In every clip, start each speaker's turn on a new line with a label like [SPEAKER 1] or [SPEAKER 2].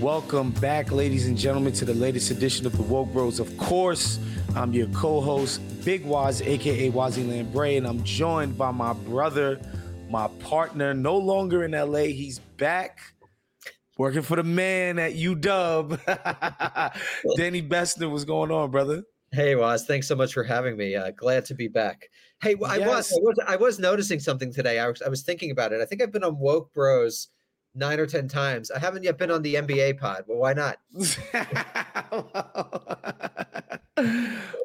[SPEAKER 1] Welcome back, ladies and gentlemen, to the latest edition of the Woke Bros. Of course, I'm your co-host, Big Wos, aka Wosny Lambre, and I'm joined by my brother, my partner, no longer in LA. He's back working for the man at UW. Danny Bessner, what's going on, brother?
[SPEAKER 2] Hey, Wos, thanks so much for having me. Uh, glad to be back. Hey, I,
[SPEAKER 1] Yes.
[SPEAKER 2] was, I was I was noticing something today. I was I was thinking about it. I think I've been on Woke Bros nine or ten times. I haven't yet been on the NBA pod. Well, why not?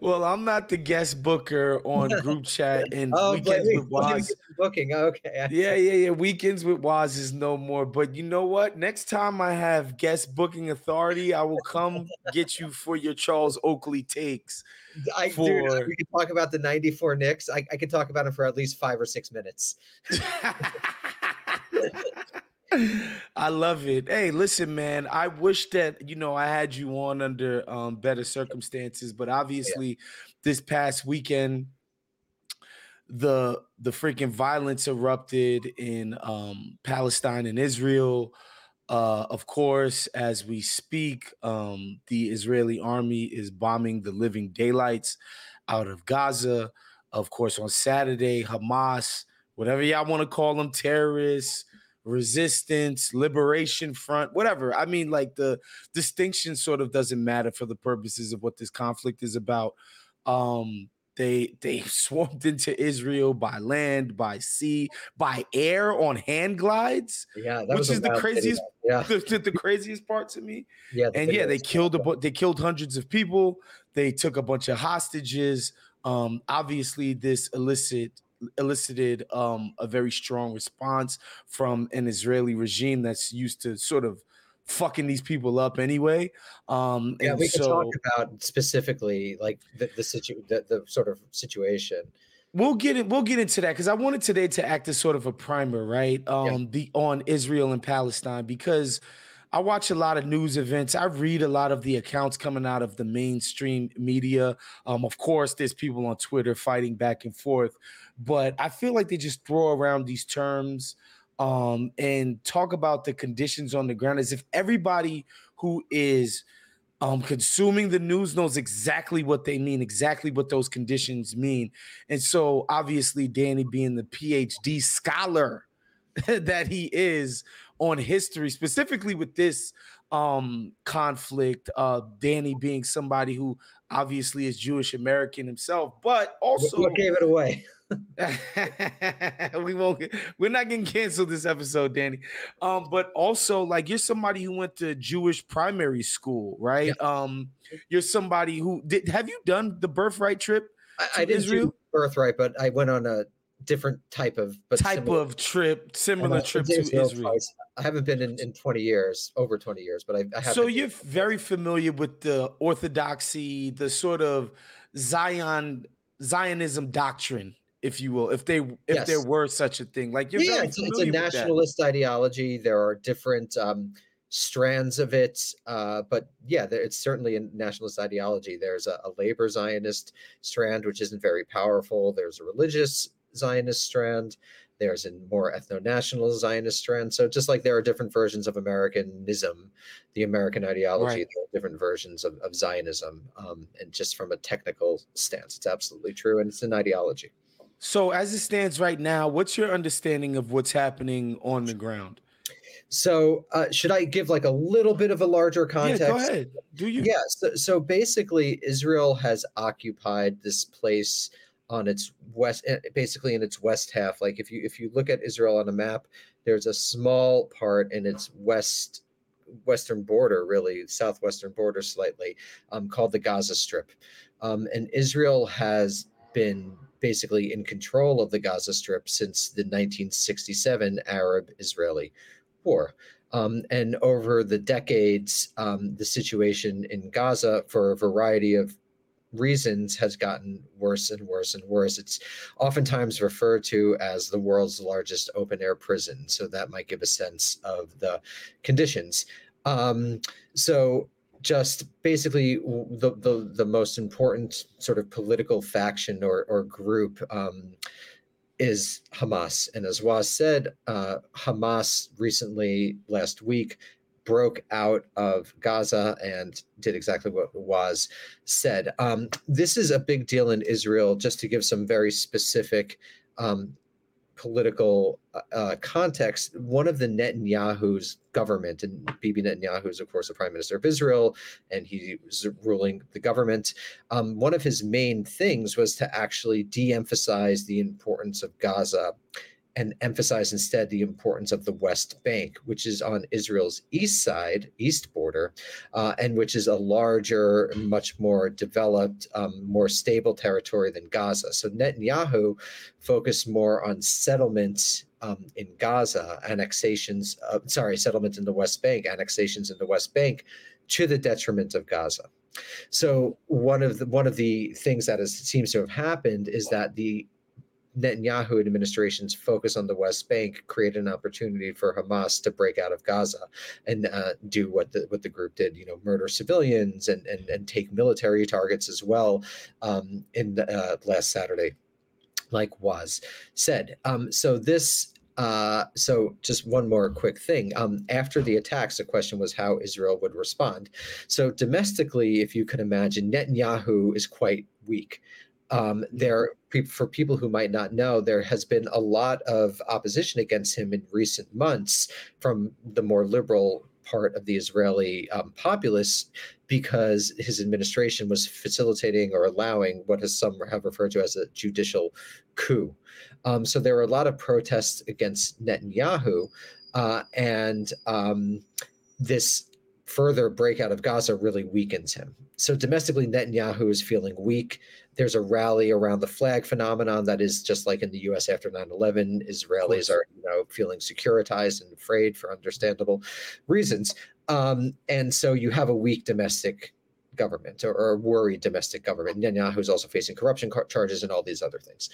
[SPEAKER 1] well, I'm not the guest booker on group chat and
[SPEAKER 2] Oh,
[SPEAKER 1] weekends with
[SPEAKER 2] Wos. booking. Okay.
[SPEAKER 1] Yeah, yeah, yeah. Weekends with Wos is no more. But you know what? Next time I have guest booking authority, I will come get you for your Charles Oakley takes.
[SPEAKER 2] I, dude, we can talk about the '94 Knicks. I, I could talk about them for at least five or six minutes.
[SPEAKER 1] I love it. Hey, listen, man. I wish that you know I had you on under um, better circumstances, but obviously, this past weekend, the the freaking violence erupted in um, Palestine and Israel. Uh, of course, as we speak, um, the Israeli army is bombing the living daylights out of Gaza. Of course, on Saturday, Hamas, whatever y'all want to call them, terrorists, resistance, liberation front, whatever. I mean, like the distinction sort of doesn't matter for the purposes of what this conflict is about. Um, they they swarmed into Israel by land, by sea, by air on hand glides,
[SPEAKER 2] Yeah, that
[SPEAKER 1] which
[SPEAKER 2] was
[SPEAKER 1] is the
[SPEAKER 2] wild video.
[SPEAKER 1] craziest
[SPEAKER 2] Yeah,
[SPEAKER 1] the, the, craziest part to me
[SPEAKER 2] yeah.
[SPEAKER 1] and yeah, they killed a bu- they killed hundreds of people. They took a bunch of hostages. Um, obviously, this elicit elicited um, a very strong response from an Israeli regime that's used to sort of fucking these people up anyway. Um,
[SPEAKER 2] Yeah, we can talk about specifically like the the, situ- the the sort of situation.
[SPEAKER 1] we'll get it. We'll get into that because I wanted today to act as sort of a primer, right? Um, the on Israel and Palestine because I watch a lot of news events. I read a lot of the accounts coming out of the mainstream media. Um, of course, there's people on Twitter fighting back and forth, but I feel like they just throw around these terms um, and talk about the conditions on the ground as if everybody who is um, consuming the news knows exactly what they mean, exactly what those conditions mean. And so, obviously, Danny being the PhD scholar that he is on history, specifically with this um conflict, uh Danny being somebody who obviously is Jewish American himself, but also
[SPEAKER 2] what gave it away?
[SPEAKER 1] we won't we're not getting canceled this episode, Danny. Um, but also like you're somebody who went to Jewish primary school, right? Um, you're somebody who did have you done the birthright trip?
[SPEAKER 2] I,
[SPEAKER 1] to
[SPEAKER 2] I didn't
[SPEAKER 1] Israel?
[SPEAKER 2] do birthright, but I went on a different type of but
[SPEAKER 1] type
[SPEAKER 2] similar-
[SPEAKER 1] of trip, similar
[SPEAKER 2] Uh,
[SPEAKER 1] trip
[SPEAKER 2] to Israel. I haven't been in, in 20 years, over 20 years, but I, I have.
[SPEAKER 1] So you're very familiar with the orthodoxy, the sort of Zion Zionism doctrine, if you will, if they if there were such a thing. Like you're
[SPEAKER 2] yeah, it's, it's a
[SPEAKER 1] familiar with that.
[SPEAKER 2] nationalist ideology. There are different um, strands of it, uh, but yeah, there, it's certainly a nationalist ideology. There's a, a labor Zionist strand, which isn't very powerful. There's a religious Zionist strand. There's a more ethno-national Zionist strand. So just like there are different versions of Americanism, the American ideology,
[SPEAKER 1] Right.
[SPEAKER 2] there are different versions of, of Zionism. Um, and just from a technical stance, it's absolutely true, and it's an ideology.
[SPEAKER 1] So as it stands right now, what's your understanding of what's happening on the ground?
[SPEAKER 2] So, uh, should I give like a little bit of a larger context?
[SPEAKER 1] Yeah, go ahead. Do you?
[SPEAKER 2] Yeah. So, so basically, Israel has occupied this place on its west, eh, basically in its west half. Like if you if you look at Israel on a map, there's a small part in its west western border, really southwestern border, slightly um, called the Gaza Strip, um, and Israel has been basically in control of the Gaza Strip since the 1967 Arab-Israeli war. Um, and over the decades, um, the situation in Gaza, for a variety of reasons, has gotten worse and worse and worse. It's oftentimes referred to as the world's largest open air prison. So that might give a sense of the conditions. Um, so just basically the, the the most important sort of political faction or or group um, is Hamas. And as Wos said, uh, Hamas recently, last week, broke out of Gaza and did exactly what was said. Um, this is a big deal in Israel, just to give some very specific um, political uh, uh, context. One of the Netanyahu's government, and Bibi Netanyahu is, of course, the prime minister of Israel, and he was ruling the government. Um, one of his main things was to actually de emphasize the importance of Gaza and emphasize instead the importance of the West Bank, which is on Israel's east side, east border, uh, and which is a larger, much more developed, um, more stable territory than Gaza. So Netanyahu focused more on settlements um, in Gaza, annexations, uh, sorry, settlements in the West Bank, annexations in the West Bank, to the detriment of Gaza. So one of the one of the things that is, seems to have happened is that the Netanyahu administration's focus on the West Bank created an opportunity for Hamas to break out of Gaza and uh, do what the what the group did, you know, murder civilians and and, and take military targets as well um, in uh, last Saturday, like was said. Um, so this. Uh, so just one more quick thing. Um, after the attacks, the question was how Israel would respond. So domestically, if you can imagine, Netanyahu is quite weak um, there for people who might not know there has been a lot of opposition against him in recent months from the more liberal part of the israeli um, populace because his administration was facilitating or allowing what has some have referred to as a judicial coup. Um, so there were a lot of protests against netanyahu uh, and um, this further breakout of Gaza really weakens him. So domestically, Netanyahu is feeling weak. There's a rally around the flag phenomenon that is just like in the U.S. after 9/11. Israelis are, you know, feeling securitized and afraid for understandable reasons. Um, and so you have a weak domestic government or, or a worried domestic government. Netanyahu is also facing corruption car- charges and all these other things.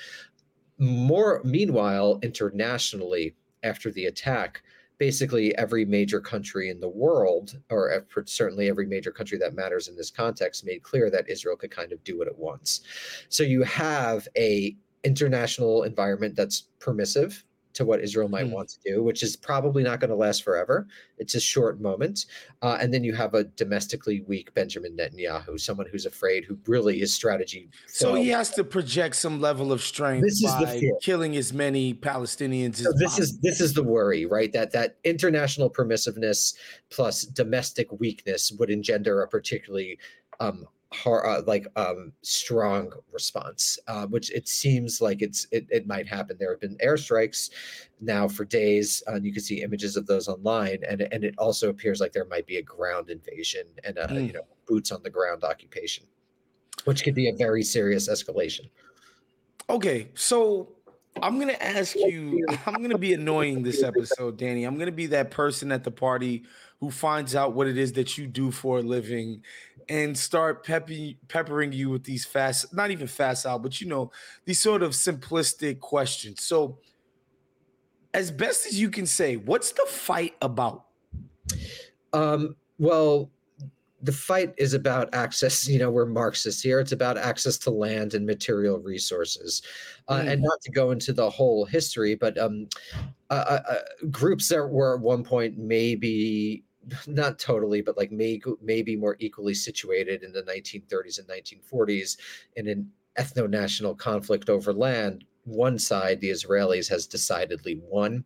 [SPEAKER 2] More, meanwhile, internationally, after the attack, basically every major country in the world, or certainly every major country that matters in this context, made clear that Israel could kind of do what it wants. So you have a international environment that's permissive to what Israel might
[SPEAKER 1] Hmm.
[SPEAKER 2] want to do, which is probably not going to last forever. It's a short moment. Uh, and then you have a domestically weak Benjamin Netanyahu, someone who's afraid, who really his strategy.
[SPEAKER 1] So he has to project some level of strength
[SPEAKER 2] This is the
[SPEAKER 1] by
[SPEAKER 2] fear.
[SPEAKER 1] killing as many Palestinians as
[SPEAKER 2] So this
[SPEAKER 1] possible.
[SPEAKER 2] is this is the worry, right? That that international permissiveness plus domestic weakness would engender a particularly um, har uh, like um, strong response, uh, which it seems like it's it, it might happen. There have been airstrikes now for days, and you can see images of those online, and and it also appears like there might be a ground invasion and a
[SPEAKER 1] Mm.
[SPEAKER 2] you know boots on the ground occupation, which could be a very serious escalation.
[SPEAKER 1] Okay, so I'm gonna ask you. I'm gonna be annoying this episode, Danny. I'm gonna be that person at the party who finds out what it is that you do for a living, and start pepping, peppering you with these fast, not even fast out, but you know these sort of simplistic questions. So, as best as you can say, what's the fight about?
[SPEAKER 2] Um, well, the fight is about access. You know, we're Marxists here. It's about access to land and material resources, uh, mm. and not to go into the whole history, but um, uh, uh, uh, groups that were at one point maybe not totally, but like may, maybe more equally situated in the 1930s and 1940s in an ethno-national conflict over land. One side, the Israelis, has decidedly won.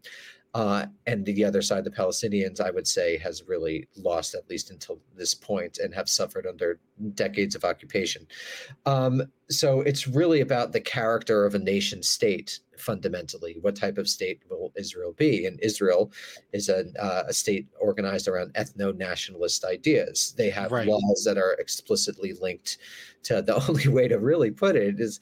[SPEAKER 2] Uh, and the other side, the Palestinians, I would say, has really lost at least until this point and have suffered under decades of occupation. Um, so it's really about the character of a nation state fundamentally. What type of state will Israel be? And Israel is a, uh, a state organized around ethno nationalist ideas. They have right. laws that are explicitly linked to the only way to really put it is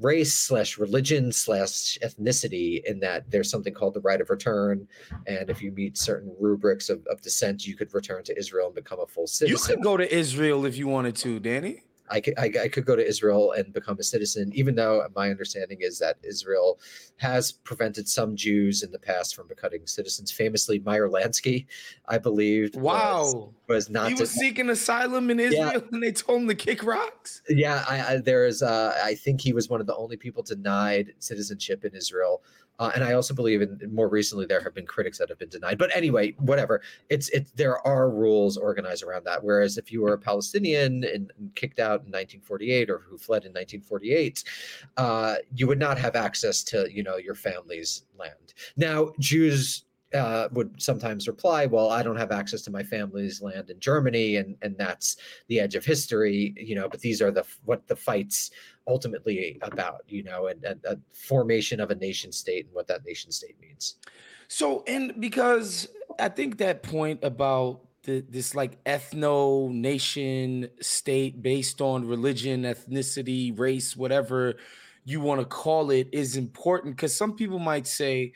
[SPEAKER 2] race slash religion slash ethnicity in that there's something called the right of return. And if you meet certain rubrics of, of descent you could return to israel and become a full citizen
[SPEAKER 1] you could go to israel if you wanted to danny
[SPEAKER 2] I could, I, I, could go to Israel and become a citizen, even though my understanding is that Israel has prevented some Jews in the past from becoming citizens. Famously, Meyer Lansky, I believe,
[SPEAKER 1] wow, was,
[SPEAKER 2] was not.
[SPEAKER 1] He was to, seeking asylum in Israel, yeah. and they told him to kick rocks.
[SPEAKER 2] Yeah, I, I, there is. Uh, I think he was one of the only people denied citizenship in Israel. Uh, and I also believe in more recently there have been critics that have been denied. But anyway, whatever. It's it. There are rules organized around that. Whereas if you were a Palestinian and, and kicked out in 1948 or who fled in 1948, uh, you would not have access to you know your family's land. Now Jews uh, would sometimes reply, "Well, I don't have access to my family's land in Germany, and and that's the edge of history, you know." But these are the what the fights ultimately about, you know, and, and a formation of a nation state and what that nation state means.
[SPEAKER 1] So, and because I think that point about the, this like ethno nation state based on religion, ethnicity, race, whatever you want to call it, is important because some people might say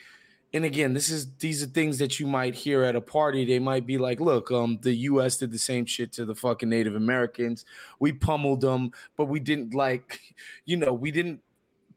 [SPEAKER 1] and again, this is these are things that you might hear at a party. They might be like, "Look, um, the U.S. did the same shit to the fucking Native Americans. We pummeled them, but we didn't like, you know, we didn't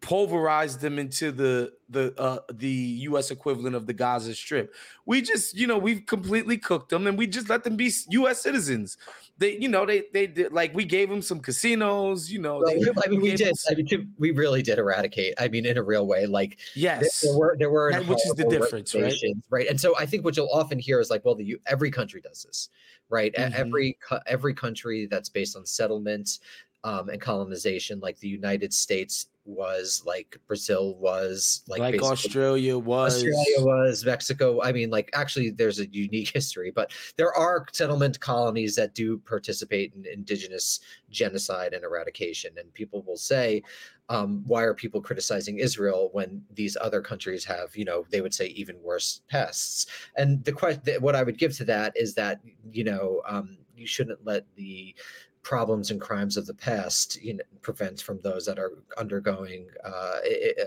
[SPEAKER 1] pulverize them into the the uh, the U.S. equivalent of the Gaza Strip. We just, you know, we've completely cooked them, and we just let them be U.S. citizens they, you know, they they did like we gave them some casinos, you know.
[SPEAKER 2] Well, they, I mean, we, we did. Some, I mean, we really did eradicate. I mean, in a real way. Like,
[SPEAKER 1] yes,
[SPEAKER 2] there, there were there were
[SPEAKER 1] that, which is the difference, right?
[SPEAKER 2] Right. And so I think what you'll often hear is like, well, the every country does this, right? Mm-hmm. Every every country that's based on settlement um, and colonization, like the United States was, like Brazil was, like,
[SPEAKER 1] like Australia was,
[SPEAKER 2] Australia was, Mexico. I mean, like actually, there's a unique history, but there are settlement colonies that do participate in indigenous genocide and eradication. And people will say, um, why are people criticizing Israel when these other countries have, you know, they would say even worse pests? And the question, what I would give to that is that, you know, um, you shouldn't let the problems and crimes of the past you know prevent from those that are undergoing uh,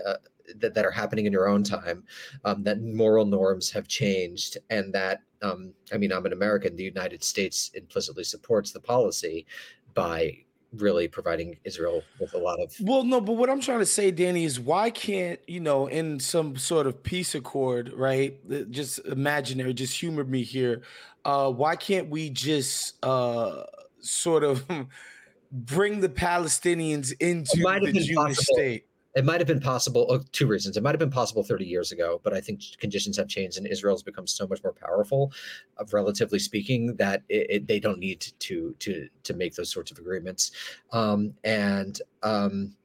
[SPEAKER 2] uh, that, that are happening in your own time um, that moral norms have changed and that um, i mean i'm an american the united states implicitly supports the policy by really providing Israel with a lot of
[SPEAKER 1] well no but what I'm trying to say Danny is why can't you know in some sort of peace accord right just imaginary just humor me here uh why can't we just uh sort of bring the Palestinians into the Jewish
[SPEAKER 2] possible.
[SPEAKER 1] state.
[SPEAKER 2] It might have been possible. Oh, two reasons. It might have been possible 30 years ago, but I think conditions have changed, and Israel's become so much more powerful, uh, relatively speaking, that it, it, they don't need to to to make those sorts of agreements. Um, and um,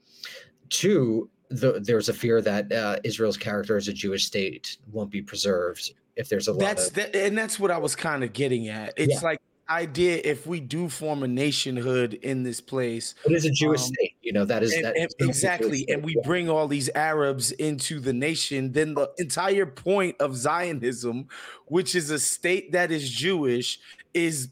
[SPEAKER 2] two, the, there's a fear that uh, Israel's character as a Jewish state won't be preserved if there's a lot.
[SPEAKER 1] That's
[SPEAKER 2] of,
[SPEAKER 1] that, and that's what I was kind of getting at. It's yeah. like idea if we do form a nationhood in this place.
[SPEAKER 2] It is a Jewish um, state, you know, that is
[SPEAKER 1] and,
[SPEAKER 2] that
[SPEAKER 1] and exactly. And we bring all these Arabs into the nation, then the entire point of Zionism, which is a state that is Jewish, is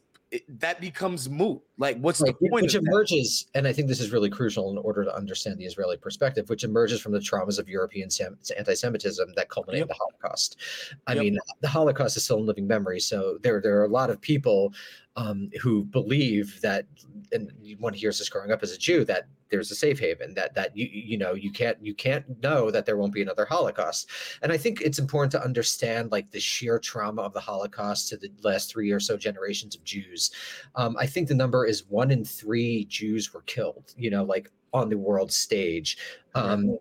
[SPEAKER 1] that becomes moot. Like, what's right. the point?
[SPEAKER 2] Which emerges, and I think this is really crucial in order to understand the Israeli perspective, which emerges from the traumas of European sem- anti-Semitism that culminated yep. in the Holocaust. I yep. mean, the Holocaust is still in living memory, so there there are a lot of people um, who believe that, and one hears this growing up as a Jew, that there's a safe haven, that that you you know you can't you can't know that there won't be another Holocaust. And I think it's important to understand like the sheer trauma of the Holocaust to the last three or so generations of Jews. Um, I think the number is one in three Jews were killed. You know, like on the world stage. Um,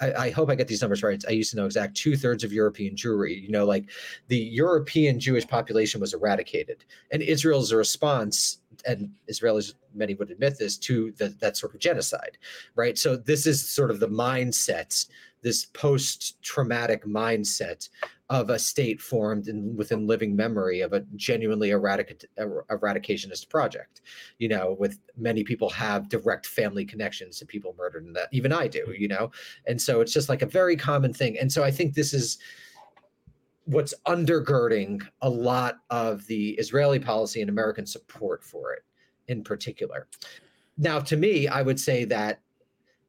[SPEAKER 2] I, I, hope I get these numbers right. I used to know exact two thirds of European Jewry. You know, like the European Jewish population was eradicated, and Israel's response, and Israelis many would admit this to the, that sort of genocide, right? So this is sort of the mindset, this post-traumatic mindset of a state formed in, within living memory of a genuinely eradic- er, eradicationist project. You know, with many people have direct family connections to people murdered, and that even I do. You know, and so it's just like a very common thing. And so I think this is what's undergirding a lot of the Israeli policy and American support for it in particular. Now, to me, I would say that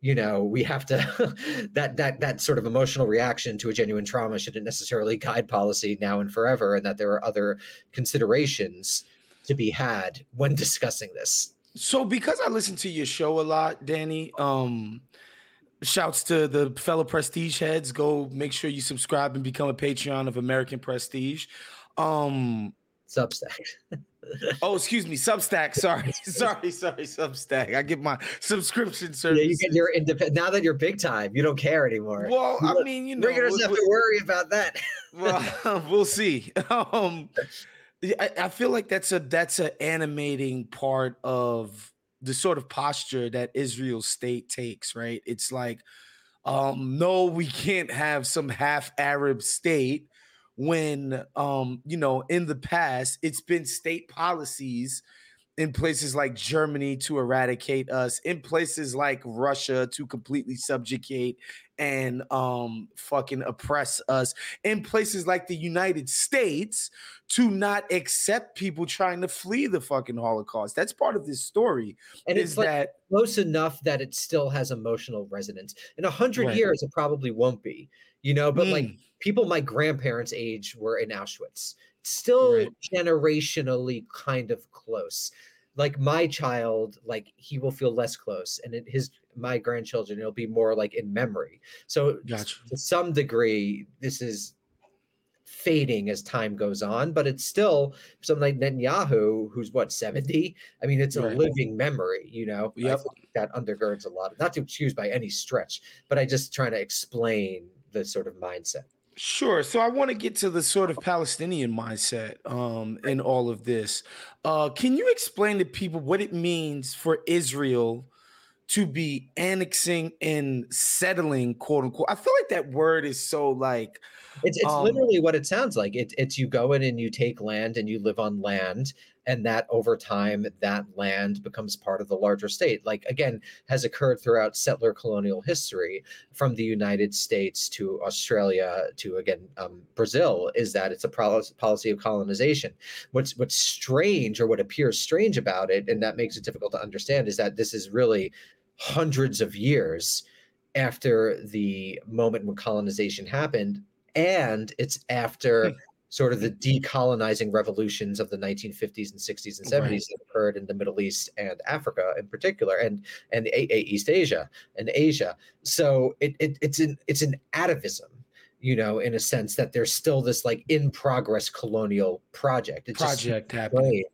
[SPEAKER 2] you know we have to that that that sort of emotional reaction to a genuine trauma shouldn't necessarily guide policy now and forever and that there are other considerations to be had when discussing this.
[SPEAKER 1] So because i listen to your show a lot danny um shouts to the fellow prestige heads go make sure you subscribe and become a patreon of american prestige. Um
[SPEAKER 2] substack
[SPEAKER 1] oh, excuse me, Substack. Sorry, sorry, sorry, Substack. I get my subscription service. Yeah,
[SPEAKER 2] you get your independent. Now that you're big time, you don't care anymore.
[SPEAKER 1] Well, I mean, you know,
[SPEAKER 2] we're gonna have to worry about that.
[SPEAKER 1] well, we'll see. Um, I, I feel like that's a that's an animating part of the sort of posture that Israel's state takes. Right? It's like, um, no, we can't have some half Arab state when um you know in the past it's been state policies in places like Germany to eradicate us, in places like Russia to completely subjugate and um fucking oppress us, in places like the United States to not accept people trying to flee the fucking Holocaust. That's part of this story.
[SPEAKER 2] And it's like that close enough that it still has emotional resonance. In a hundred right. years, it probably won't be, you know, but mm. like people my grandparents' age were in Auschwitz. Still right. generationally kind of close. Like my child, like he will feel less close, and it, his my grandchildren, it'll be more like in memory. So gotcha. to some degree, this is fading as time goes on, but it's still something like Netanyahu, who's what 70. I mean, it's a right. living memory, you know. Yep. that undergirds a lot. Of, not to excuse by any stretch, but I just trying to explain the sort of mindset.
[SPEAKER 1] Sure. So I want to get to the sort of Palestinian mindset um, in all of this. Uh, can you explain to people what it means for Israel to be annexing and settling, quote unquote? I feel like that word is so like
[SPEAKER 2] it's it's um, literally what it sounds like. It, it's you go in and you take land and you live on land, and that over time that land becomes part of the larger state. Like again has occurred throughout settler colonial history from the united states to australia to again um, brazil is that it's a policy of colonization. What's what's strange or what appears strange about it and that makes it difficult to understand is that this is really hundreds of years after the moment when colonization happened and it's after hmm sort of the decolonizing revolutions of the 1950s and 60s and 70s right. that occurred in the Middle East and Africa in particular, and and East Asia and Asia. So it, it it's an it's an atavism you know, in a sense that there's still this like in progress colonial project.
[SPEAKER 1] It's project happening.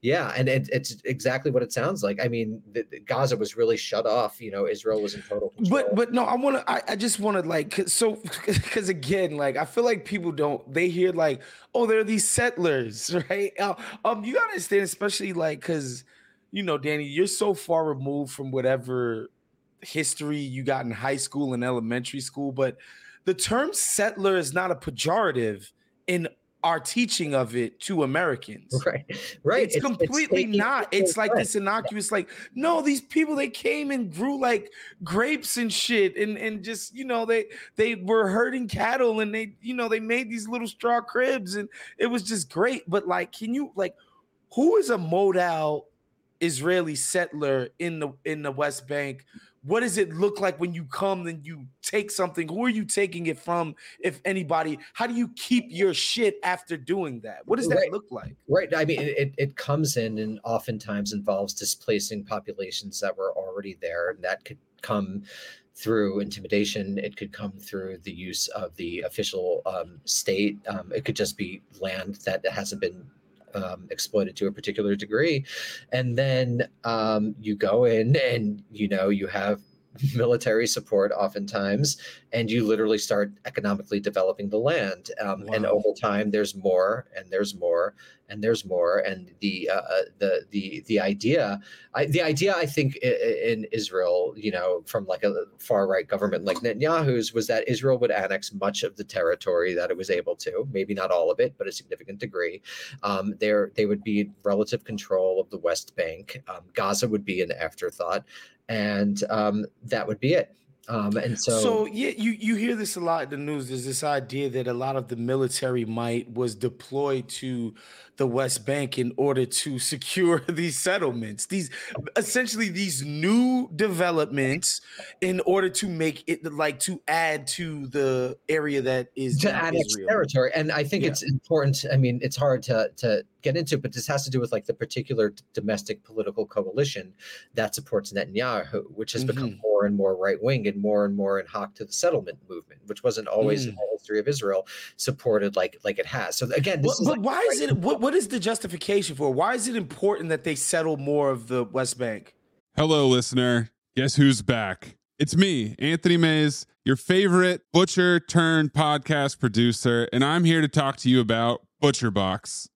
[SPEAKER 2] Yeah, and it, it's exactly what it sounds like. I mean, the, the Gaza was really shut off. You know, Israel was in total control.
[SPEAKER 1] But but no, I want to. I, I just want to like so because again, like I feel like people don't. They hear like, oh, there are these settlers, right? Uh, um, you gotta understand, especially like because you know, Danny, you're so far removed from whatever history you got in high school and elementary school, but the term settler is not a pejorative in our teaching of it to Americans.
[SPEAKER 2] Right. Right.
[SPEAKER 1] It's, it's completely it's not. It's like this innocuous, like, no, these people they came and grew like grapes and shit. And and just, you know, they they were herding cattle and they, you know, they made these little straw cribs and it was just great. But like, can you like who is a modal Israeli settler in the in the West Bank? What does it look like when you come and you take something? Who are you taking it from, if anybody? How do you keep your shit after doing that? What does that
[SPEAKER 2] Right.
[SPEAKER 1] look like?
[SPEAKER 2] Right. I mean, it, it comes in and oftentimes involves displacing populations that were already there. And that could come through intimidation. It could come through the use of the official um, state. Um, it could just be land that hasn't been um, exploited to a particular degree. And then um, you go in and, you know, you have military support oftentimes and you literally start economically developing the land. Um, and over time there's more and there's more and there's more. And the uh, uh, the the the idea I, the idea i think i- i- in israel you know from like a far right government like netanyahu's was that israel would annex much of the territory that it was able to maybe not all of it but a significant degree. Um, there they would be in relative control of the west bank. Um, gaza would be an afterthought and um, that would be it um, and so,
[SPEAKER 1] So, yeah, you you hear this a lot in the news. There's this idea that a lot of the military might was deployed to the West Bank in order to secure these settlements. These essentially these new developments in order to make it like to add to the area that is
[SPEAKER 2] to annex
[SPEAKER 1] Israel.
[SPEAKER 2] territory and i think
[SPEAKER 1] Yeah.
[SPEAKER 2] it's important i mean it's hard to to get into but this has to do with like the particular domestic political coalition that supports netanyahu which has become
[SPEAKER 1] Mhm.
[SPEAKER 2] more and more right wing and more and more in hock to the settlement movement which wasn't always in
[SPEAKER 1] Mm.
[SPEAKER 2] the history of israel supported like like it has so again this
[SPEAKER 1] But,
[SPEAKER 2] is
[SPEAKER 1] but
[SPEAKER 2] like
[SPEAKER 1] why is it what, what is the justification for? Why is it important that they settle more of the West Bank?
[SPEAKER 3] Hello, listener. Guess who's back? It's me, Anthony Mays, your favorite butcher turned podcast producer, and I'm here to talk to you about ButcherBox.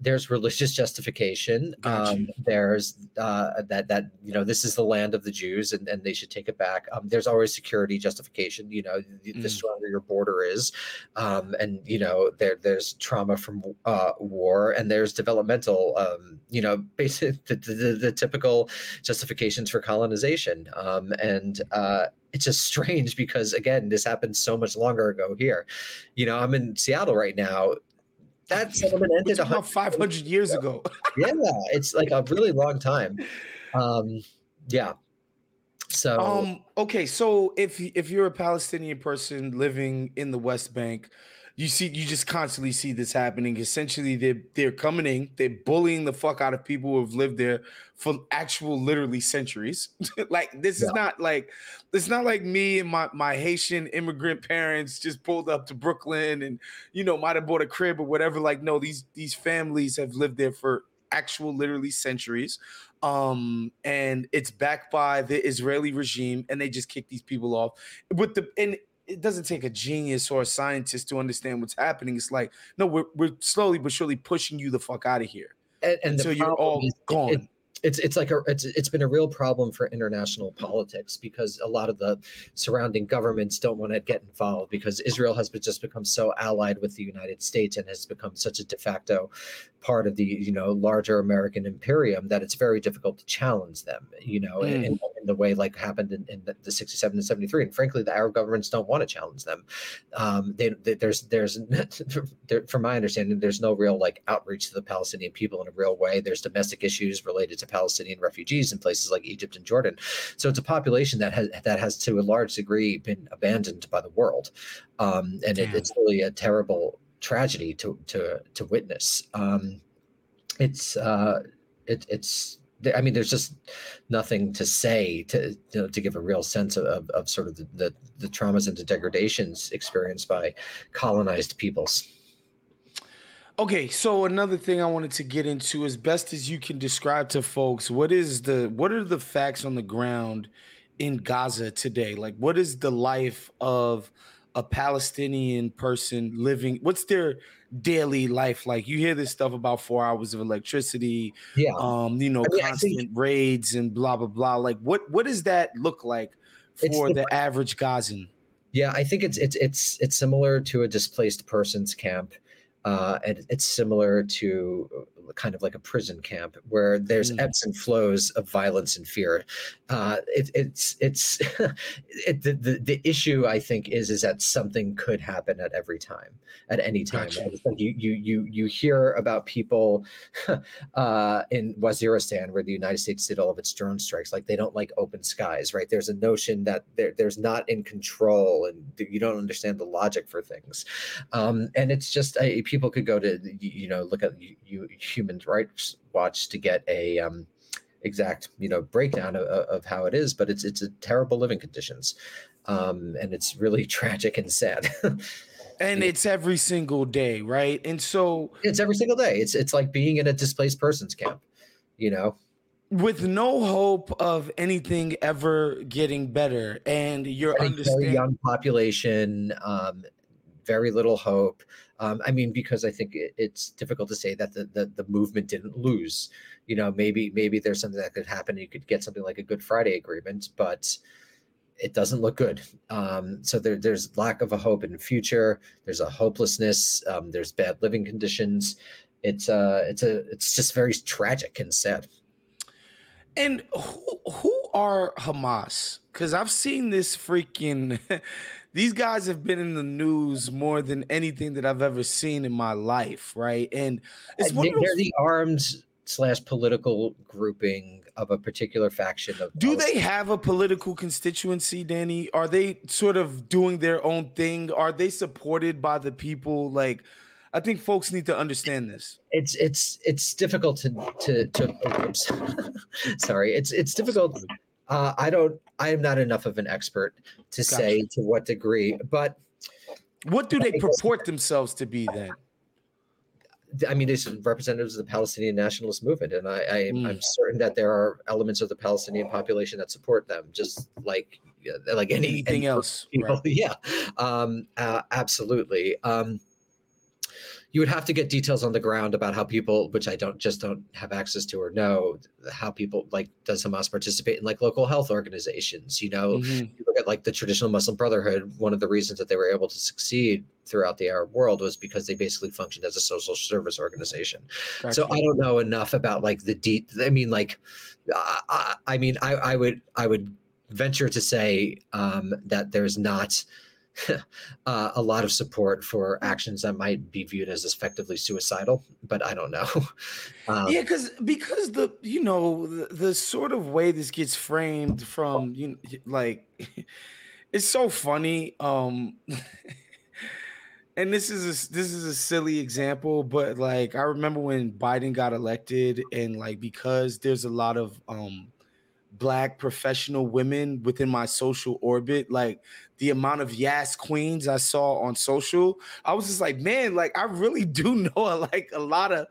[SPEAKER 2] There's religious justification.
[SPEAKER 1] Gotcha.
[SPEAKER 2] um, there's uh, that that you know this is the land of the jews and, and they should take it back. Um, there's always security justification you know the, the
[SPEAKER 1] Mm.
[SPEAKER 2] stronger your border is. Um, and you know there there's trauma from uh, war and there's developmental um, you know basic the, the, the typical justifications for colonization. Um, and uh, it's just strange because again this happened so much longer ago here. You know i'm in seattle right now that settlement ended
[SPEAKER 1] about 500 years ago.
[SPEAKER 2] yeah it's like a really long time um yeah so
[SPEAKER 1] Um. Okay. So if if you're a Palestinian person living in the West Bank, you see you just constantly see this happening. Essentially, they're they're coming in, they're bullying the fuck out of people who have lived there for actual literally centuries. like this is not like it's not like me and my my Haitian immigrant parents just pulled up to Brooklyn and you know might have bought a crib or whatever. Like no, these these families have lived there for actual literally centuries um and it's backed by the israeli regime and they just kick these people off with the and it doesn't take a genius or a scientist to understand what's happening. It's like no we're, we're slowly but surely pushing you the fuck out of here
[SPEAKER 2] and, and
[SPEAKER 1] until you're all
[SPEAKER 2] is
[SPEAKER 1] gone
[SPEAKER 2] it- it's it's like a it's it's been a real problem for international politics because a lot of the surrounding governments don't want to get involved because Israel has been, just become so allied with the United States and has become such a de facto part of the you know larger American imperium that it's very difficult to challenge them you know mm. in, in, the way like happened in, in the, the, 67 and 73 and frankly the Arab governments don't want to challenge them. Um, they, they, there's there's there, from my understanding there's no real like outreach to the Palestinian people in a real way. There's domestic issues related to Palestinian refugees in places like Egypt and Jordan. So it's a population that has that has to a large degree been abandoned by the world, um, and it, it's really a terrible tragedy to to to witness. Um, it's uh, it, it's I mean, there's just nothing to say to you know, to give a real sense of, of, of sort of the, the, the traumas and the degradations experienced by colonized peoples.
[SPEAKER 1] Okay, so another thing I wanted to get into, as best as you can describe to folks, what is the what are the facts on the ground in Gaza today? Like, what is the life of a Palestinian person living? What's their daily life like? You hear this stuff about four hours of electricity,
[SPEAKER 2] yeah,
[SPEAKER 1] um, you know, I mean, constant think, raids and blah blah blah. Like, what what does that look like for the, the average Gazan?
[SPEAKER 2] Yeah, I think it's it's it's it's similar to a displaced persons camp uh, and it's similar to kind of like a prison camp where there's mm. ebbs and flows of violence and fear. Uh, it, it's it's it, the, the, the issue I think is is that something could happen at every time, at any time. Gotcha. Like you you you you hear about people uh, in Waziristan where the United States did all of its drone strikes. Like they don't like open skies, right? There's a notion that there, there's not in control, and you don't understand the logic for things. Um, and it's just people could go to you know look at you, you Human Rights Watch to get a um, exact you know breakdown of, of, how it is, but it's it's a terrible living conditions, um, and it's really tragic and sad.
[SPEAKER 1] and it's every single day, right? And so
[SPEAKER 2] it's every single day. It's it's like being in a displaced persons camp, you know
[SPEAKER 1] with no hope of anything ever getting better and you're understanding
[SPEAKER 2] young population um, very little hope um, I mean, because I think it, it's difficult to say that the, the, the movement didn't lose. You know, maybe maybe there's something that could happen. You could get something like a Good Friday agreement, but it doesn't look good. Um, so there, there's lack of a hope in the future. There's a hopelessness. Um, there's bad living conditions. It's uh, it's a it's just very tragic and sad.
[SPEAKER 1] And who who are Hamas? Because I've seen this freaking these guys have been in the news more than anything that I've ever seen in my life, right? And uh,
[SPEAKER 2] it's one they're those... the arms slash political grouping of a particular faction of
[SPEAKER 1] do they have a political constituency danny? Are they sort of doing their own thing? Are they supported by the people? Like i think folks need to understand this.
[SPEAKER 2] It's it's it's difficult to to to oops. sorry. It's it's difficult uh, I don't. I am not enough of an expert to gotcha. say to what degree, but
[SPEAKER 1] what do they purport themselves to be then?
[SPEAKER 2] I mean, these representatives of the Palestinian nationalist movement, and I, I am mm. certain that there are elements of the Palestinian population that support them, just like like any,
[SPEAKER 1] anything any else.
[SPEAKER 2] Right. Yeah, um, uh, absolutely. Um, you would have to get details on the ground about how people, which I don't just don't have access to or know, how people like does Hamas participate in like local health organizations? You know, mm-hmm. you look at like the traditional Muslim Brotherhood. One of the reasons that they were able to succeed throughout the Arab world was because they basically functioned as a social service organization. Gotcha. So I don't know enough about like the deep. I mean, like, I, I mean, I, I would I would venture to say um, that there's not uh, a lot of support for actions that might be viewed as effectively suicidal, but I don't know.
[SPEAKER 1] Um, yeah, because because the you know the, the, sort of way this gets framed from you like it's so funny. Um, and this is a, this is a silly example, but like I remember when Biden got elected, and like because there's a lot of um black professional women within my social orbit like the amount of yes queens i saw on social i was just like man like i really do know like a lot of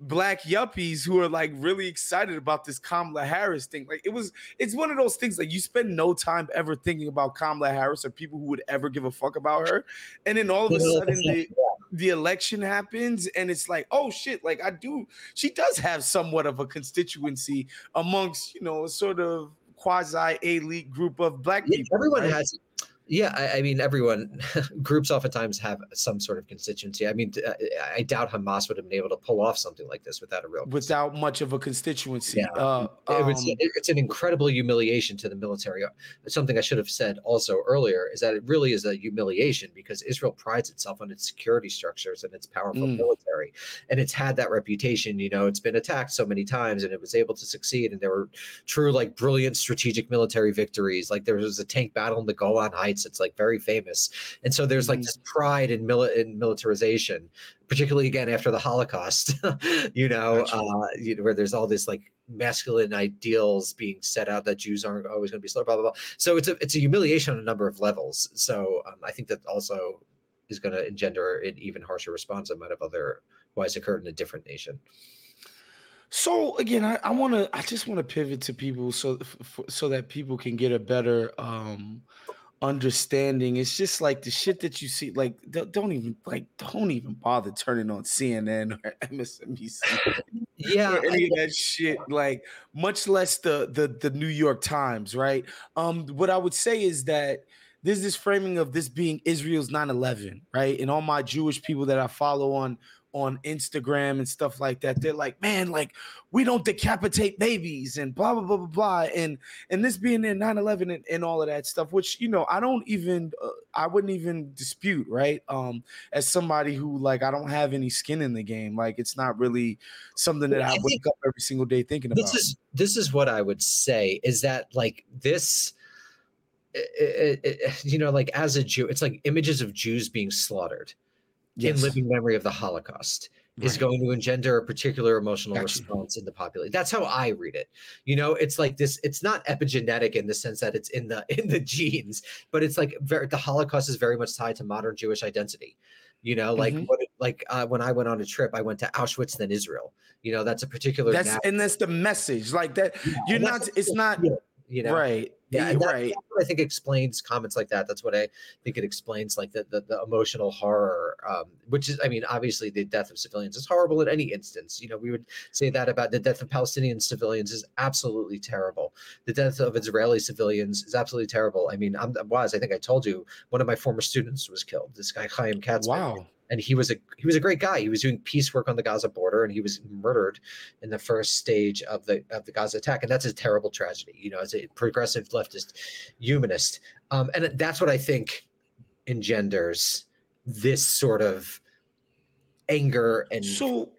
[SPEAKER 1] black yuppies who are like really excited about this Kamala Harris thing. Like it was, it's one of those things like you spend no time ever thinking about Kamala Harris or people who would ever give a fuck about her, and then all of a sudden they, the election happens and it's like, oh shit, like I do, she does have somewhat of a constituency amongst, you know, a sort of quasi elite group of black
[SPEAKER 2] Yeah,
[SPEAKER 1] people.
[SPEAKER 2] everyone
[SPEAKER 1] right?
[SPEAKER 2] has yeah I, I mean everyone groups oftentimes have some sort of constituency i mean uh, i doubt hamas would have been able to pull off something like this without a real
[SPEAKER 1] without much of a constituency.
[SPEAKER 2] Yeah.
[SPEAKER 1] Uh,
[SPEAKER 2] it was,
[SPEAKER 1] um,
[SPEAKER 2] it- it's an incredible humiliation to the military. Uh, Something I should have said also earlier is that it really is a humiliation because Israel prides itself on its security structures and its powerful
[SPEAKER 1] Mm.
[SPEAKER 2] military, and it's had that reputation. You know, it's been attacked so many times, and it was able to succeed. And there were true, like, brilliant strategic military victories. Like there was a tank battle in the Golan Heights. It's like very famous, and so there's like
[SPEAKER 1] Mhm.
[SPEAKER 2] this pride in, mili- in militarization particularly again after the Holocaust, you know,
[SPEAKER 1] Gotcha.
[SPEAKER 2] uh, you know, where there's all this like masculine ideals being set out that Jews aren't always going to be slow, blah blah blah. So it's a it's a humiliation on a number of levels. So um, I think that also is going to engender an even harsher response than might have otherwise occurred in a different nation.
[SPEAKER 1] So again, I, I want to. I just want to pivot to people so f- so that people can get a better um understanding. It's just like the shit that you see. Like don't, don't even like don't even bother turning on CNN or MSNBC
[SPEAKER 2] Yeah,
[SPEAKER 1] or any of that shit. Like much less the the the New York Times, right? Um, what I would say is that there's this framing of this being Israel's 9/11, right? And all my Jewish people that I follow on on Instagram and stuff like that, they're like, man, like we don't decapitate babies and blah blah blah blah blah, and and this being in 9/11 and, and all of that stuff, which you know I don't even uh, I wouldn't even dispute, right? Um, as somebody who like I don't have any skin in the game, like it's not really something that I
[SPEAKER 2] I
[SPEAKER 1] wake up every single day thinking about.
[SPEAKER 2] this is this is what I would say is that like this. i- i- i- you know, like as a Jew, it's like images of Jews being slaughtered. In living memory of the Holocaust is going to engender a particular emotional
[SPEAKER 1] Gotcha.
[SPEAKER 2] response in the population. That's how I read it. You know, it's like this. It's not epigenetic in the sense that it's in the in the genes, but it's like very the Holocaust is very much tied to modern Jewish identity. You know, like
[SPEAKER 1] Mhm.
[SPEAKER 2] what like uh, when I went on a trip, I went to Auschwitz, then Israel. You know, that's a particular.
[SPEAKER 1] That's and that's the message. Like that, you're not. It's not
[SPEAKER 2] You know,
[SPEAKER 1] right.
[SPEAKER 2] yeah, that-
[SPEAKER 1] right.
[SPEAKER 2] I think explains comments like that. That's what I think it explains, like the the, the emotional horror, um, which is, I mean, obviously the death of civilians is horrible in any instance. You know, we would say that about the death of Palestinian civilians is absolutely terrible. The death of Israeli civilians is absolutely terrible. I mean, I'm was I think I told you one of my former students was killed. This guy Chaim katz
[SPEAKER 1] Wow.
[SPEAKER 2] And he was a he was a great guy. He was doing peace work on the Gaza border, and he was murdered in the first stage of the of the Gaza attack, and that's a terrible tragedy. You know, as a progressive leftist humanist, um, and that's what I think engenders this sort of anger and
[SPEAKER 1] So,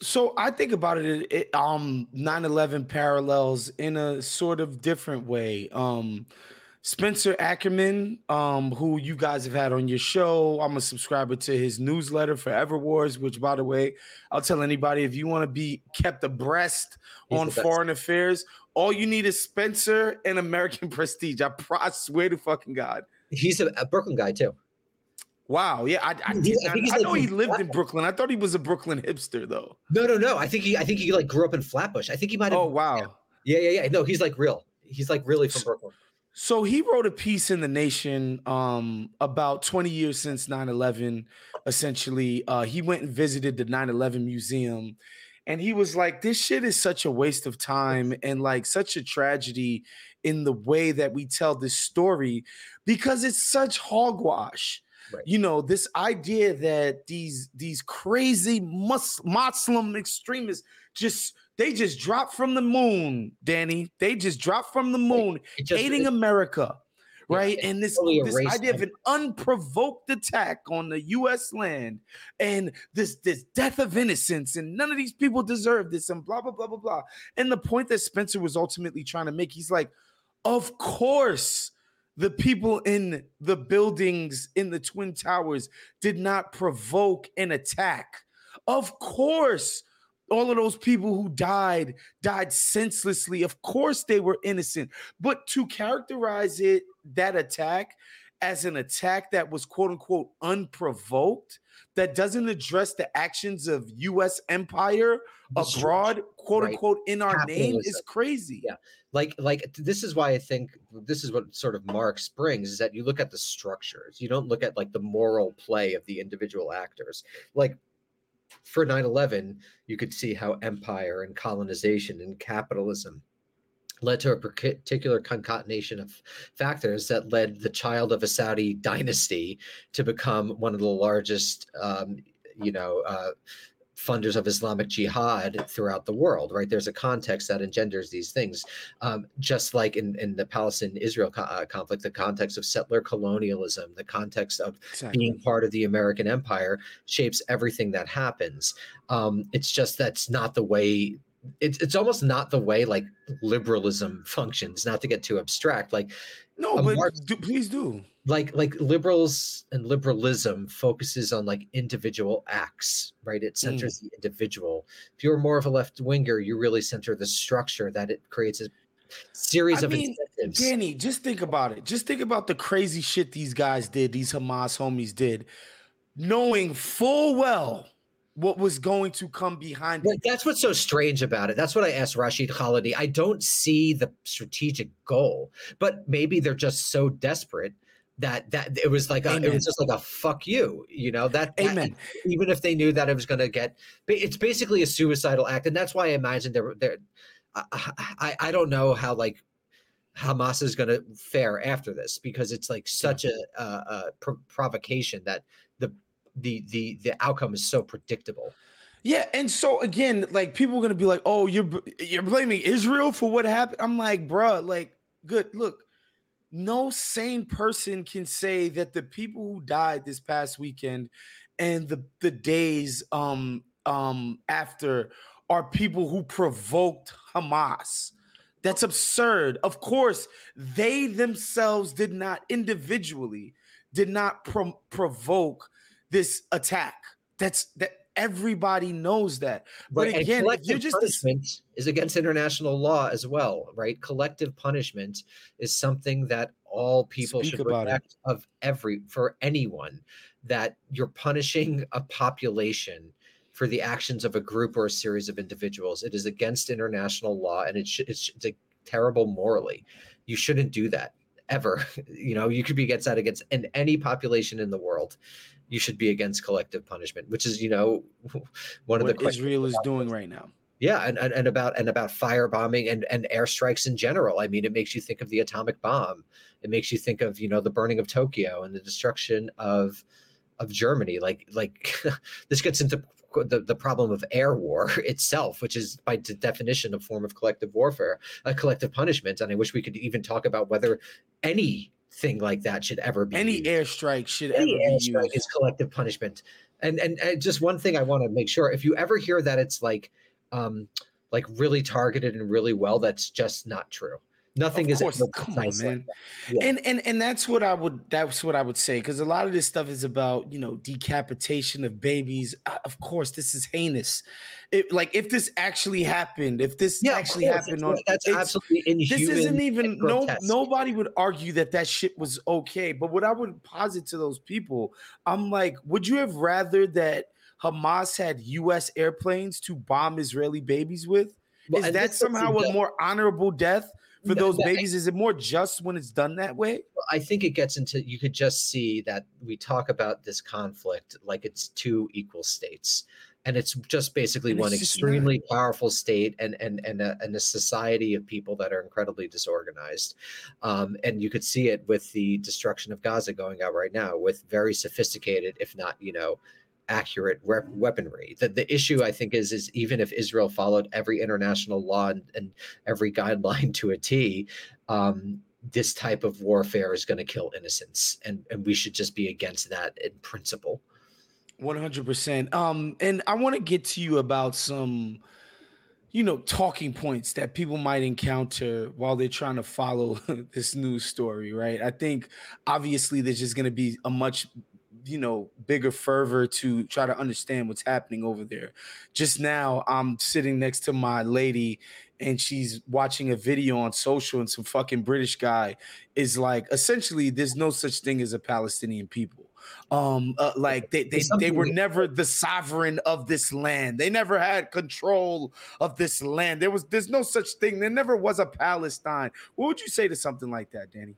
[SPEAKER 1] so I think about it, it, um 9/11 parallels in a sort of different way. Um Spencer Ackerman, um, who you guys have had on your show, I'm a subscriber to his newsletter, Forever Wars. Which, by the way, I'll tell anybody if you want to be kept abreast
[SPEAKER 2] He's
[SPEAKER 1] on foreign affairs, all you need is Spencer and American Prestige. I, pro- I swear to fucking God.
[SPEAKER 2] he's a, a Brooklyn guy too.
[SPEAKER 1] Wow. Yeah, I, I,
[SPEAKER 2] He-
[SPEAKER 1] did
[SPEAKER 2] I
[SPEAKER 1] not-
[SPEAKER 2] think he's
[SPEAKER 1] I
[SPEAKER 2] like
[SPEAKER 1] know he
[SPEAKER 2] from
[SPEAKER 1] lived in Brooklyn. I thought he was a Brooklyn hipster, though.
[SPEAKER 2] No, no, no. I think he I think he like grew up in Flatbush. I think he might have.
[SPEAKER 1] Oh, wow.
[SPEAKER 2] Yeah, yeah, yeah. No, he's like real. He's like really from Brooklyn.
[SPEAKER 1] So he wrote a piece in the Nation um, about 20 years since 9/11. Essentially, uh, he went and visited the 9/11 museum, and he was like, "This shit is such a waste of time and like such a tragedy in the way that we tell this story because it's such hogwash."
[SPEAKER 2] Right.
[SPEAKER 1] You know, this idea that these these crazy Mus- Muslim extremists just they just dropped from the moon, Danny. They just dropped from the moon
[SPEAKER 2] It just
[SPEAKER 1] hating
[SPEAKER 2] it-
[SPEAKER 1] America,
[SPEAKER 2] Yeah,
[SPEAKER 1] right? and this,
[SPEAKER 2] totally
[SPEAKER 1] this idea of an unprovoked attack on the U.S. land, and this this death of innocence, and none of these people deserve this, and blah blah blah blah blah. And the point that Spencer was ultimately trying to make, he's like, of course. The people in the buildings in the Twin Towers did not provoke an attack. Of course, all of those people who died died senselessly. Of course, they were innocent. But to characterize it, that attack, as an attack that was quote unquote unprovoked, that doesn't address the actions of U.S. empire abroad, quote
[SPEAKER 2] right.
[SPEAKER 1] unquote, in our name is crazy.
[SPEAKER 2] Yeah. like like this is why i think this is what sort of marx brings is that you look at the structures you don't look at like the moral play of the individual actors like for 9-11 you could see how empire and colonization and capitalism led to a particular concatenation of factors that led the child of a saudi dynasty to become one of the largest um, you know uh, funders of Islamic jihad throughout the world, right? There's a context that engenders these things. Um, just like in, in the Palestine Israel co- uh, conflict, the context of settler colonialism, the context of
[SPEAKER 1] Exactly.
[SPEAKER 2] being part of the American empire shapes everything that happens. Um, it's just that's not the way. It's, it's almost not the way like liberalism functions. Not to get too abstract, like
[SPEAKER 1] No, but
[SPEAKER 2] Marx-
[SPEAKER 1] do, please do.
[SPEAKER 2] Like like liberals and liberalism focuses on like individual acts right it mm. centers the individual if you're more of a left winger you really center the structure that it creates a series
[SPEAKER 1] I
[SPEAKER 2] of
[SPEAKER 1] mean,
[SPEAKER 2] incentives
[SPEAKER 1] Danny, just think about it. Just think about the crazy shit these guys did, these Hamas homies did, knowing full well what was going to come behind it.
[SPEAKER 2] that's what's so strange about it. That's what I asked Rashid Khalidi. I don't see the strategic goal, but maybe they're just so desperate that that it was like a, it was just like a fuck you, you know that, that-
[SPEAKER 1] Amen.
[SPEAKER 2] even if they knew that it was going to get, it's basically a suicidal act, and that's why I imagine they're they're. I, I don't know how like Hamas is going to fare after this because it's like such a, a, a pro- provocation that the the the the outcome is so predictable.
[SPEAKER 1] Yeah, and so again, like people are gonna be like, "Oh, you're you're blaming Israel for what happened." I'm like, bruh, like, good. Look, no sane person can say that the people who died this past weekend and the the days um um after are people who provoked Hamas. That's absurd. Of course, they themselves did not individually did not pro- provoke this attack. That's that everybody knows that. But
[SPEAKER 2] Right,
[SPEAKER 1] again, you're just
[SPEAKER 2] punishment is against international law as well, right? Collective punishment is something that all people
[SPEAKER 1] Speak
[SPEAKER 2] should respect of every for anyone. That you're punishing a population for the actions of a group or a series of individuals. It is against international law, and it should, it's, it's terrible morally. You shouldn't do that ever. You know, you could be against that against in any population in the world. You should be against collective punishment, which is, you know, one of the
[SPEAKER 1] what
[SPEAKER 2] questions
[SPEAKER 1] Israel is doing right now.
[SPEAKER 2] yeah, and, and, and about and about firebombing and, and airstrikes in general. I mean, it makes you think of the atomic bomb. It makes you think of, you know, the burning of Tokyo and the destruction of of Germany. Like like this gets into the, the problem of air war itself, which is by de- definition a form of collective warfare, a collective punishment. And I wish we could even talk about whether anything like that should ever be
[SPEAKER 1] Any
[SPEAKER 2] used
[SPEAKER 1] airstrike should
[SPEAKER 2] any
[SPEAKER 1] ever be used.
[SPEAKER 2] is collective punishment. And, and and just one thing I want to make sure: if you ever hear that it's like, um, like really targeted and really well, that's just not true. Nothing
[SPEAKER 1] Of
[SPEAKER 2] is
[SPEAKER 1] course, come on,
[SPEAKER 2] precise like
[SPEAKER 1] man.
[SPEAKER 2] Yeah.
[SPEAKER 1] And and and that's what I would that's what I would say because a lot of this stuff is about you know decapitation of babies. Uh, of course, this is heinous. It, like if this actually happened, if this
[SPEAKER 2] Yeah,
[SPEAKER 1] actually happened
[SPEAKER 2] it's-
[SPEAKER 1] on
[SPEAKER 2] that's absolutely inhuman.
[SPEAKER 1] this isn't even no nobody would argue that that shit was okay but what i would posit to those people i'm like would you have rather that hamas had us airplanes to bomb israeli babies with
[SPEAKER 2] Well,
[SPEAKER 1] is that somehow a more honorable death for those
[SPEAKER 2] that-
[SPEAKER 1] babies is it more just when it's done that way
[SPEAKER 2] I think it gets into you could just see that we talk about this conflict like it's two equal states. And it's just basically
[SPEAKER 1] And
[SPEAKER 2] one
[SPEAKER 1] it's just not.
[SPEAKER 2] extremely powerful state and and and a, and a society of people that are incredibly disorganized. Um, and you could see it with the destruction of Gaza going out right now with very sophisticated, if not, you know, accurate weaponry. The the issue I think is is even if Israel followed every international law and, and every guideline to a T, um, this type of warfare is going to kill innocents, and and we should just be against that in principle.
[SPEAKER 1] 100% um and i want to get to you about some you know talking points that people might encounter while they're trying to follow this news story right i think obviously there's just going to be a much you know bigger fervor to try to understand what's happening over there. Just now, I'm sitting next to my lady, and she's watching a video on social, and some fucking British guy is like, essentially, there's no such thing as a Palestinian people. Um, uh, like they they, they were never the sovereign of this land. They never had control of this land. There was there's no such thing. There never was a Palestine. What would you say to something like that, Danny?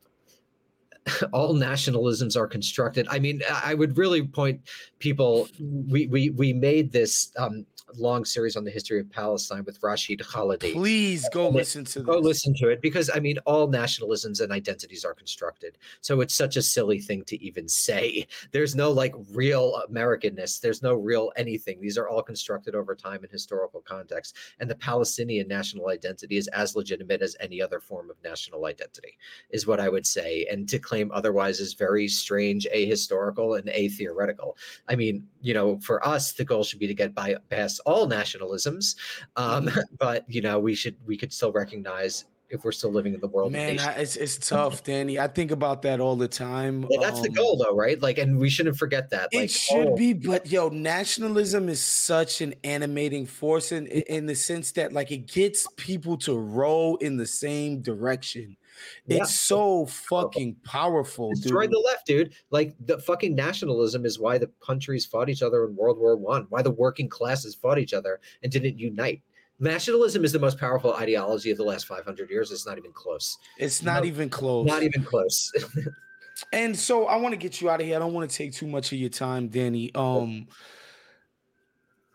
[SPEAKER 2] all nationalisms are constructed. I mean, I would really point people. We we we made this um, long series on the history of Palestine with Rashid Khalidi.
[SPEAKER 1] Please go listen to
[SPEAKER 2] go
[SPEAKER 1] this.
[SPEAKER 2] listen to it because I mean, all nationalisms and identities are constructed. So it's such a silly thing to even say. There's no like real Americanness. There's no real anything. These are all constructed over time in historical context. And the Palestinian national identity is as legitimate as any other form of national identity, is what I would say. And to claim otherwise is very strange, ahistorical, and a theoretical. I mean, you know, for us, the goal should be to get by past all nationalisms, um, but you know, we should we could still recognize if we're still living in the world.
[SPEAKER 1] Man, I, it's it's tough, Danny. I think about that all the time.
[SPEAKER 2] Yeah, that's um, the goal, though, right? Like, and we shouldn't forget that.
[SPEAKER 1] Like, it should oh. be, but yo, nationalism is such an animating force in in the sense that like it gets people to row in the same direction. It's yeah. so fucking powerful.
[SPEAKER 2] Destroy
[SPEAKER 1] dude.
[SPEAKER 2] the left, dude. Like the fucking nationalism is why the countries fought each other in World War One. Why the working classes fought each other and didn't unite. Nationalism is the most powerful ideology of the last 500 years. It's not even close.
[SPEAKER 1] It's not no, even close.
[SPEAKER 2] Not even close.
[SPEAKER 1] and so I want to get you out of here. I don't want to take too much of your time, Danny. Um,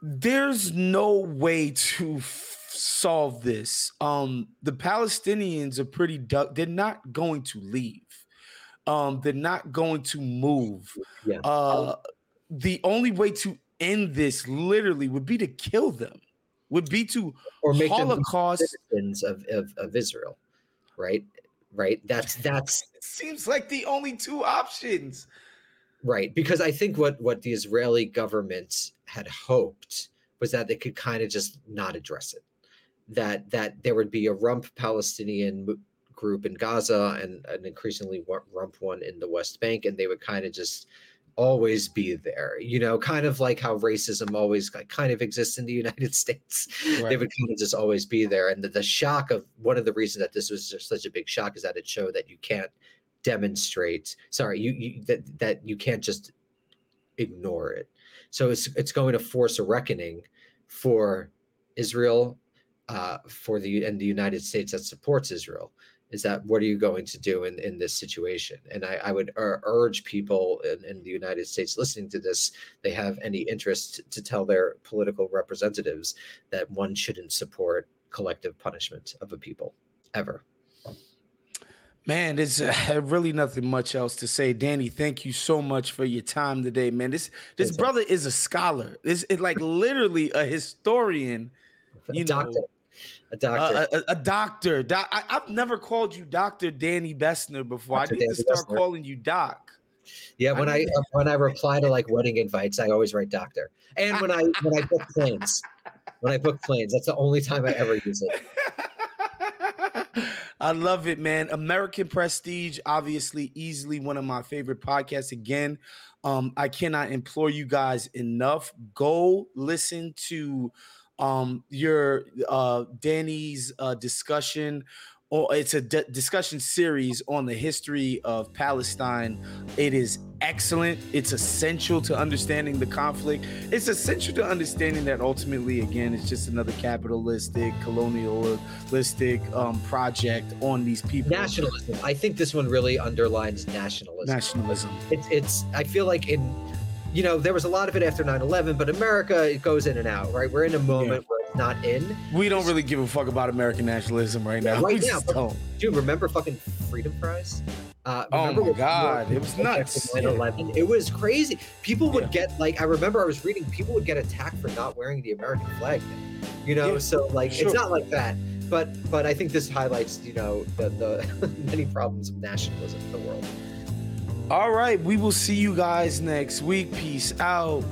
[SPEAKER 1] there's no way to solve this. Um, the Palestinians are pretty duck. They're not going to leave. Um, they're not going to move. Yeah. Uh, the only way to end this literally would be to kill them. Would be to
[SPEAKER 2] or make
[SPEAKER 1] Holocaust
[SPEAKER 2] citizens of, of, of Israel, right? Right. That's that's
[SPEAKER 1] it seems like the only two options.
[SPEAKER 2] Right, because I think what what the Israeli government had hoped was that they could kind of just not address it that that there would be a rump Palestinian group in Gaza and an increasingly rump one in the West Bank, and they would kind of just always be there you know kind of like how racism always kind of exists in the united states right. they would kind of just always be there and the, the shock of one of the reasons that this was just such a big shock is that it showed that you can't demonstrate sorry you, you that that you can't just ignore it so it's it's going to force a reckoning for israel uh, for the and the United States that supports Israel is that what are you going to do in, in this situation? And I, I would ur- urge people in, in, the United States listening to this, they have any interest to tell their political representatives that one shouldn't support collective punishment of a people ever.
[SPEAKER 1] Man, there's uh, really nothing much else to say. Danny, thank you so much for your time today, man. This this brother is a scholar. This is like literally a historian. You
[SPEAKER 2] know, a doctor.
[SPEAKER 1] a, a, doctor. Doc, I, have never called you Doctor Danny Bessner before. Dr. I need Danny to start Bessner. calling you Doc.
[SPEAKER 2] Yeah, when I, I uh, when I reply to like wedding invites, I always write doctor. And when I when I book planes, when I book planes, that's the only time I ever use it.
[SPEAKER 1] I love it, man. American Prestige, obviously, easily one of my favorite podcasts. Again, um, I cannot implore you guys enough. Go listen to um, your uh, Danny's uh, discussion or it's a d- discussion series on the history of Palestine. It is excellent. It's essential to understanding the conflict. It's essential to understanding that ultimately, again, it's just another capitalistic, colonialistic um, project on these people.
[SPEAKER 2] Nationalism. I think this one really underlines nationalism.
[SPEAKER 1] Nationalism.
[SPEAKER 2] It's. It's. I feel like in you know, there was a lot of it after 9 11, but America, it goes in and out, right? We're in a moment yeah. where it's not in.
[SPEAKER 1] We don't really give a fuck about American nationalism right now.
[SPEAKER 2] Right now. But, dude, remember fucking Freedom Fries?
[SPEAKER 1] Uh, oh my God, it was nuts.
[SPEAKER 2] 9/11. It was crazy. People would yeah. get like I remember I was reading people would get attacked for not wearing the American flag. You know, so like sure. it's not like that. But but I think this highlights you know the the many problems of nationalism in the world.
[SPEAKER 1] All right, we will see you guys next week. Peace out.